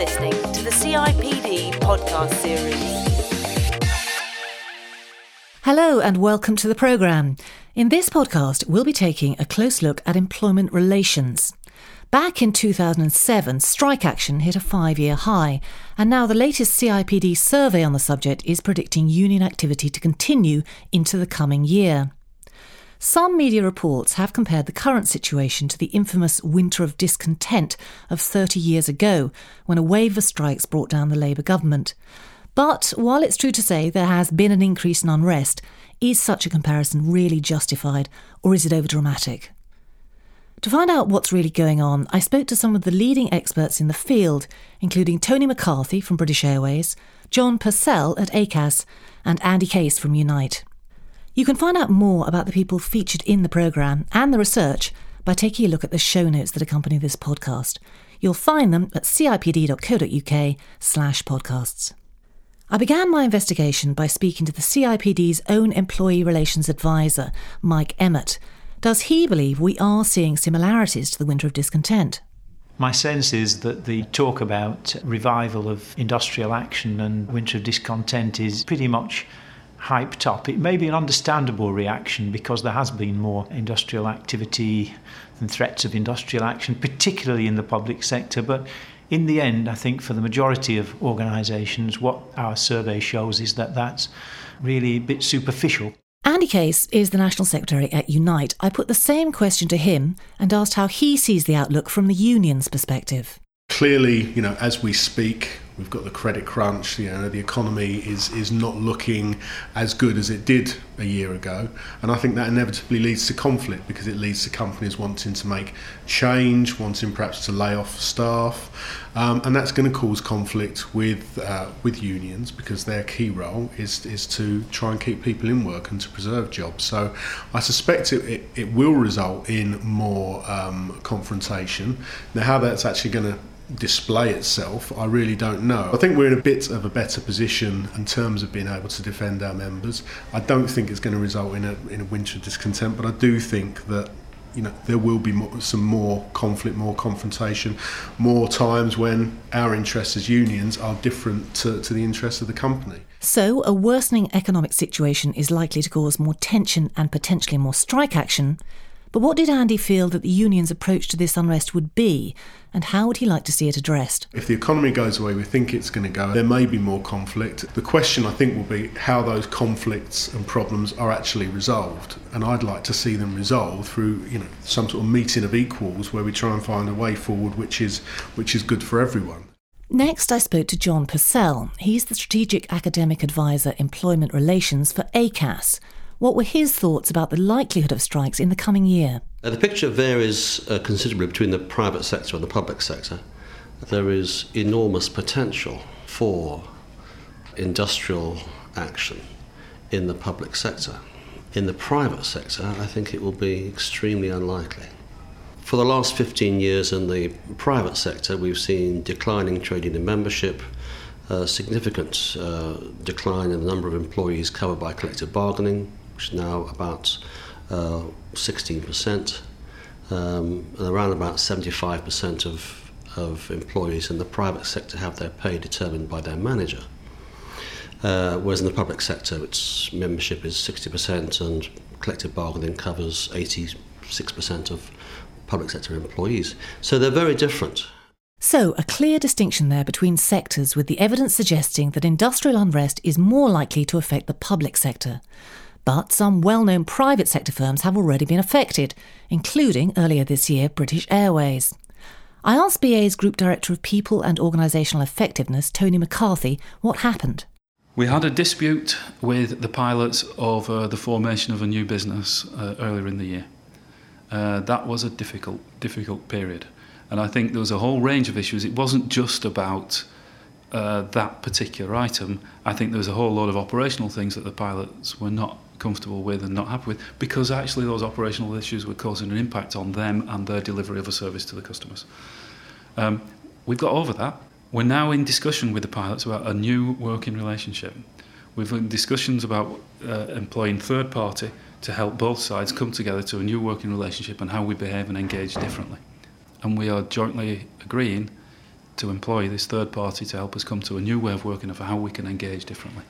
listening to the CIPD podcast series. Hello and welcome to the programme. In this podcast, we'll be taking a close look at employment relations. Back in 2007, strike action hit a five year high, and now the latest CIPD survey on the subject is predicting union activity to continue into the coming year. Some media reports have compared the current situation to the infamous winter of discontent of 30 years ago, when a wave of strikes brought down the Labour government. But while it's true to say there has been an increase in unrest, is such a comparison really justified, or is it overdramatic? To find out what's really going on, I spoke to some of the leading experts in the field, including Tony McCarthy from British Airways, John Purcell at ACAS, and Andy Case from Unite. You can find out more about the people featured in the programme and the research by taking a look at the show notes that accompany this podcast. You'll find them at cipd.co.uk slash podcasts. I began my investigation by speaking to the CIPD's own employee relations advisor, Mike Emmott, does he believe we are seeing similarities to the winter of discontent? My sense is that the talk about revival of industrial action and winter of discontent is pretty much hyped up. It may be an understandable reaction because there has been more industrial activity and threats of industrial action, particularly in the public sector. But in the end, I think for the majority of organisations, what our survey shows is that that's really a bit superficial. Andy Case is the National Secretary at Unite. I put the same question to him and asked how he sees the outlook from the union's perspective. Clearly, you know, as we speak, we've got the credit crunch, you know, the economy is, is not looking as good as it did a year ago. And I think that inevitably leads to conflict because it leads to companies wanting to make change, wanting perhaps to lay off staff. Um, and that's going to cause conflict with, uh, with unions because their key role is, is to try and keep people in work and to preserve jobs. So I suspect it, it, it will result in more um, confrontation. Now, how that's actually going to display itself, I really don't know. I think we're in a bit of a better position in terms of being able to defend our members. I don't think it's going to result in a, in a winter of discontent, but I do think that you know there will be more, some more conflict, more confrontation, more times when our interests as unions are different to, to the interests of the company. So, a worsening economic situation is likely to cause more tension and potentially more strike action. But what did Andy feel that the union's approach to this unrest would be, and how would he like to see it addressed? If the economy goes away, we think it's going to go, there may be more conflict. The question, I think, will be how those conflicts and problems are actually resolved. And I'd like to see them resolved through, you know, some sort of meeting of equals where we try and find a way forward which is, which is good for everyone. Next, I spoke to John Purcell. He's the Strategic Academic Advisor Employment Relations for ACAS what were his thoughts about the likelihood of strikes in the coming year? Uh, the picture varies uh, considerably between the private sector and the public sector. There is enormous potential for industrial action in the public sector. In the private sector, I think it will be extremely unlikely. For the last 15 years in the private sector, we've seen declining trading and membership, a significant uh, decline in the number of employees covered by collective bargaining, which is now about uh, 16%, um, and around about 75% of, of employees in the private sector have their pay determined by their manager. Uh, whereas in the public sector, its membership is 60% and collective bargaining covers 86% of public sector employees. So they're very different. So, a clear distinction there between sectors, with the evidence suggesting that industrial unrest is more likely to affect the public sector. But some well known private sector firms have already been affected, including earlier this year British Airways. I asked BA's Group Director of People and Organisational Effectiveness, Tony McCarthy, what happened. We had a dispute with the pilots over the formation of a new business uh, earlier in the year. Uh, that was a difficult, difficult period. And I think there was a whole range of issues. It wasn't just about uh, that particular item. I think there was a whole lot of operational things that the pilots were not comfortable with and not happy with because actually those operational issues were causing an impact on them and their delivery of a service to the customers. Um, we've got over that. We're now in discussion with the pilots about a new working relationship. We've had discussions about uh, employing third party to help both sides come together to a new working relationship and how we behave and engage differently. And we are jointly agreeing to employ this third party to help us come to a new way of working of how we can engage differently.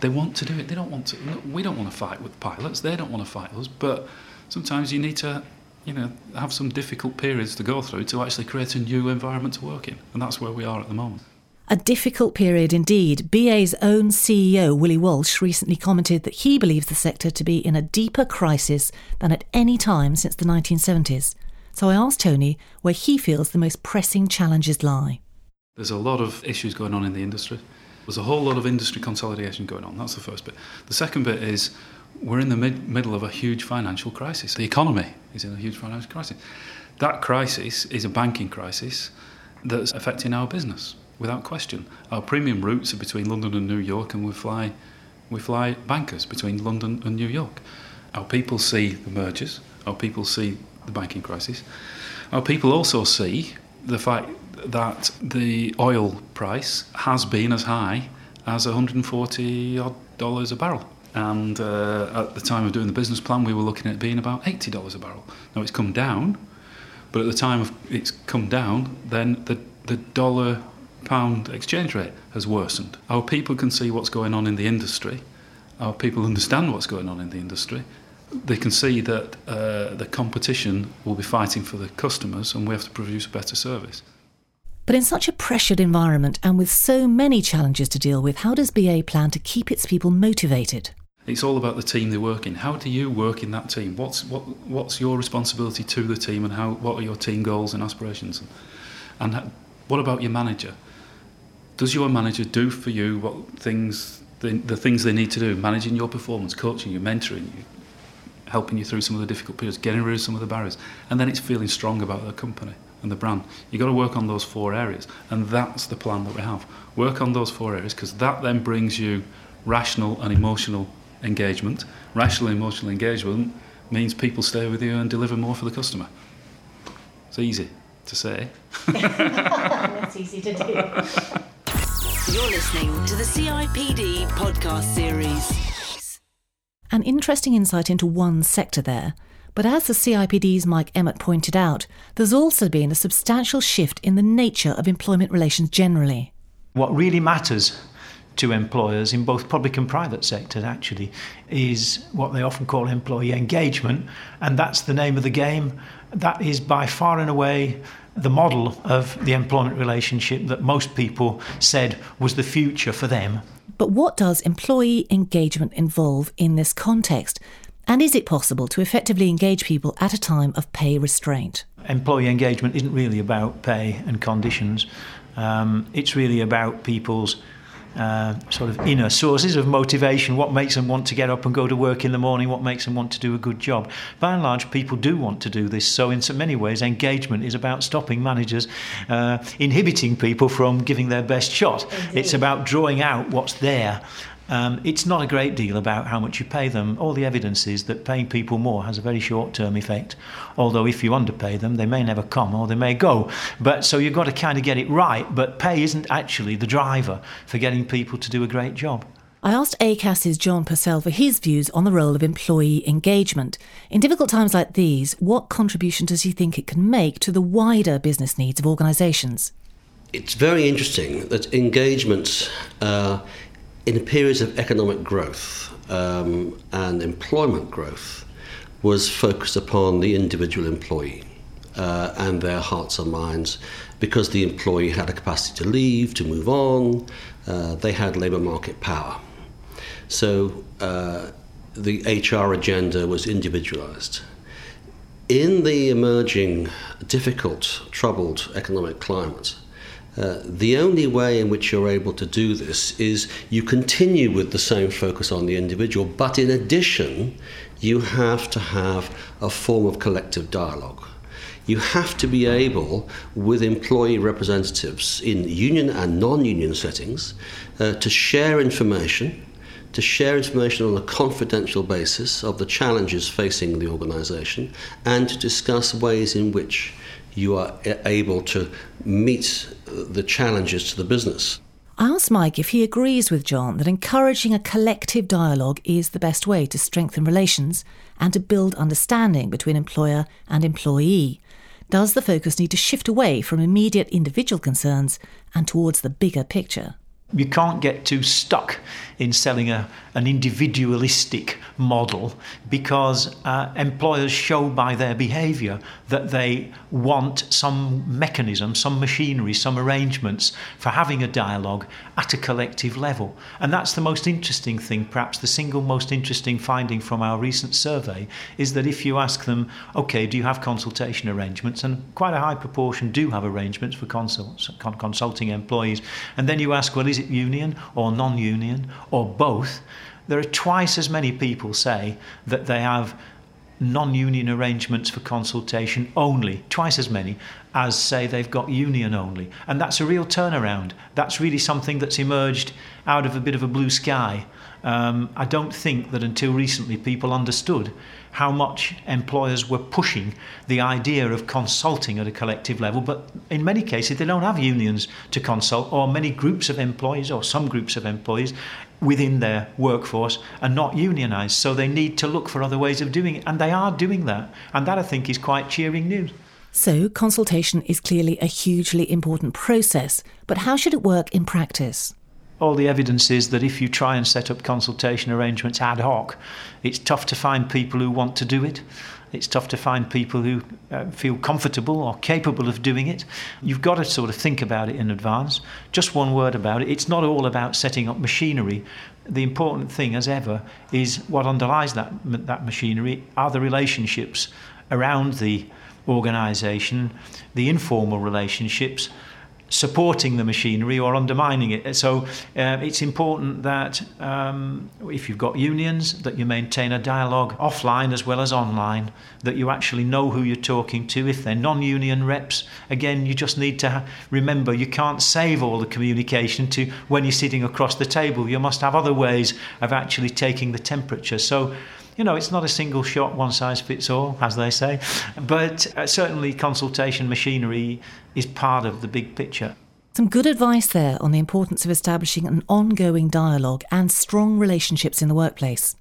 They want to do it. They don't want to. We don't want to fight with pilots. They don't want to fight us. But sometimes you need to, you know, have some difficult periods to go through to actually create a new environment to work in, and that's where we are at the moment. A difficult period indeed. BA's own CEO, Willie Walsh, recently commented that he believes the sector to be in a deeper crisis than at any time since the 1970s. So I asked Tony where he feels the most pressing challenges lie. There's a lot of issues going on in the industry. There's a whole lot of industry consolidation going on. That's the first bit. The second bit is we're in the mid- middle of a huge financial crisis. The economy is in a huge financial crisis. That crisis is a banking crisis that's affecting our business without question. Our premium routes are between London and New York, and we fly, we fly bankers between London and New York. Our people see the mergers. Our people see the banking crisis. Our people also see the fact that the oil price has been as high as 140 odd dollars a barrel. And uh, at the time of doing the business plan, we were looking at being about $80 a barrel. Now it's come down, but at the time of it's come down, then the, the dollar pound exchange rate has worsened. Our people can see what's going on in the industry. Our people understand what's going on in the industry. They can see that uh, the competition will be fighting for the customers and we have to produce a better service. But in such a pressured environment and with so many challenges to deal with, how does BA plan to keep its people motivated? It's all about the team they work in. How do you work in that team? What's what what's your responsibility to the team, and how what are your team goals and aspirations? And, and what about your manager? Does your manager do for you what things the, the things they need to do? Managing your performance, coaching you, mentoring you, helping you through some of the difficult periods, getting rid of some of the barriers, and then it's feeling strong about the company and the brand. You've got to work on those four areas, and that's the plan that we have. Work on those four areas because that then brings you rational and emotional engagement. Rational and emotional engagement means people stay with you and deliver more for the customer. It's easy to say. That's easy to do. You're listening to the CIPD podcast series. An interesting insight into one sector there. But as the CIPD's Mike Emmott pointed out, there's also been a substantial shift in the nature of employment relations generally. What really matters to employers in both public and private sectors actually is what they often call employee engagement and that's the name of the game that is by far and away the model of the employment relationship that most people said was the future for them. But what does employee engagement involve in this context? And is it possible to effectively engage people at a time of pay restraint? Employee engagement isn't really about pay and conditions. Um, it's really about people's uh, sort of inner sources of motivation, what makes them want to get up and go to work in the morning, what makes them want to do a good job. By and large, people do want to do this. So, in so many ways, engagement is about stopping managers uh, inhibiting people from giving their best shot. Indeed. It's about drawing out what's there um, it's not a great deal about how much you pay them. All the evidence is that paying people more has a very short term effect. Although, if you underpay them, they may never come or they may go. But so you've got to kind of get it right. But pay isn't actually the driver for getting people to do a great job. I asked ACAS's John Purcell for his views on the role of employee engagement. In difficult times like these, what contribution does he think it can make to the wider business needs of organisations? It's very interesting that engagement uh, in periods of economic growth um, and employment growth was focused upon the individual employee uh, and their hearts and minds because the employee had a capacity to leave, to move on, uh, they had labour market power. So uh, the HR agenda was individualised. In the emerging, difficult, troubled economic climate, uh, the only way in which you're able to do this is you continue with the same focus on the individual, but in addition, you have to have a form of collective dialogue. You have to be able, with employee representatives in union and non union settings, uh, to share information, to share information on a confidential basis of the challenges facing the organisation, and to discuss ways in which you are able to meet the challenges to the business. I asked Mike if he agrees with John that encouraging a collective dialogue is the best way to strengthen relations and to build understanding between employer and employee. does the focus need to shift away from immediate individual concerns and towards the bigger picture? You can't get too stuck in selling a, an individualistic model because uh, employers show by their behaviour that they want some mechanism, some machinery, some arrangements for having a dialogue at a collective level. And that's the most interesting thing, perhaps the single most interesting finding from our recent survey is that if you ask them, okay, do you have consultation arrangements? And quite a high proportion do have arrangements for consult, consulting employees. And then you ask, well, is it union or non union or both? There are twice as many people say that they have non union arrangements for consultation only, twice as many as say they've got union only. And that's a real turnaround. That's really something that's emerged out of a bit of a blue sky. Um, I don't think that until recently people understood how much employers were pushing the idea of consulting at a collective level, but in many cases they don't have unions to consult, or many groups of employees, or some groups of employees within their workforce are not unionised. So they need to look for other ways of doing it, and they are doing that. And that I think is quite cheering news. So, consultation is clearly a hugely important process, but how should it work in practice? All the evidence is that if you try and set up consultation arrangements ad hoc, it's tough to find people who want to do it. It's tough to find people who uh, feel comfortable or capable of doing it. You've got to sort of think about it in advance. Just one word about it it's not all about setting up machinery. The important thing, as ever, is what underlies that, that machinery are the relationships around the organisation, the informal relationships supporting the machinery or undermining it. So uh, it's important that um, if you've got unions, that you maintain a dialogue offline as well as online, that you actually know who you're talking to. If they're non-union reps, again, you just need to ha- remember you can't save all the communication to when you're sitting across the table. You must have other ways of actually taking the temperature. So you know, it's not a single shot, one size fits all, as they say, but uh, certainly consultation machinery is part of the big picture. Some good advice there on the importance of establishing an ongoing dialogue and strong relationships in the workplace.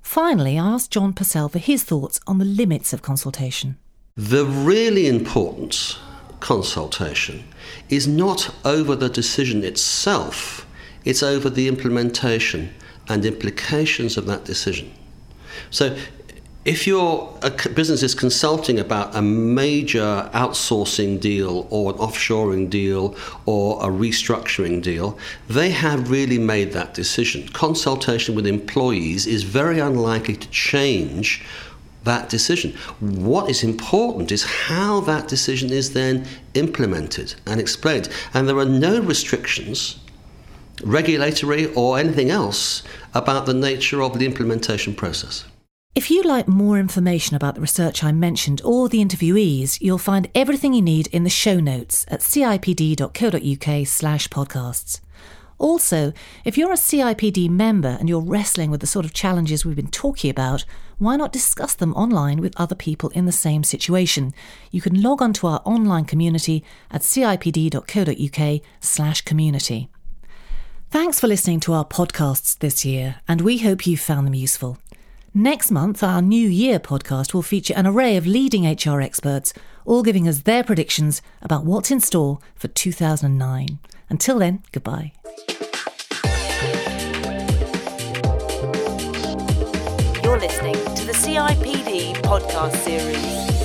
Finally, I asked John Purcell for his thoughts on the limits of consultation. The really important consultation is not over the decision itself, it's over the implementation and implications of that decision. So if your business is consulting about a major outsourcing deal or an offshoring deal or a restructuring deal, they have really made that decision. Consultation with employees is very unlikely to change that decision. What is important is how that decision is then implemented and explained. And there are no restrictions, regulatory or anything else, about the nature of the implementation process. If you'd like more information about the research I mentioned or the interviewees, you'll find everything you need in the show notes at cipd.co.uk slash podcasts. Also, if you're a CIPD member and you're wrestling with the sort of challenges we've been talking about, why not discuss them online with other people in the same situation? You can log on to our online community at cipd.co.uk slash community. Thanks for listening to our podcasts this year, and we hope you found them useful. Next month, our New Year podcast will feature an array of leading HR experts, all giving us their predictions about what's in store for 2009. Until then, goodbye. You're listening to the CIPD podcast series.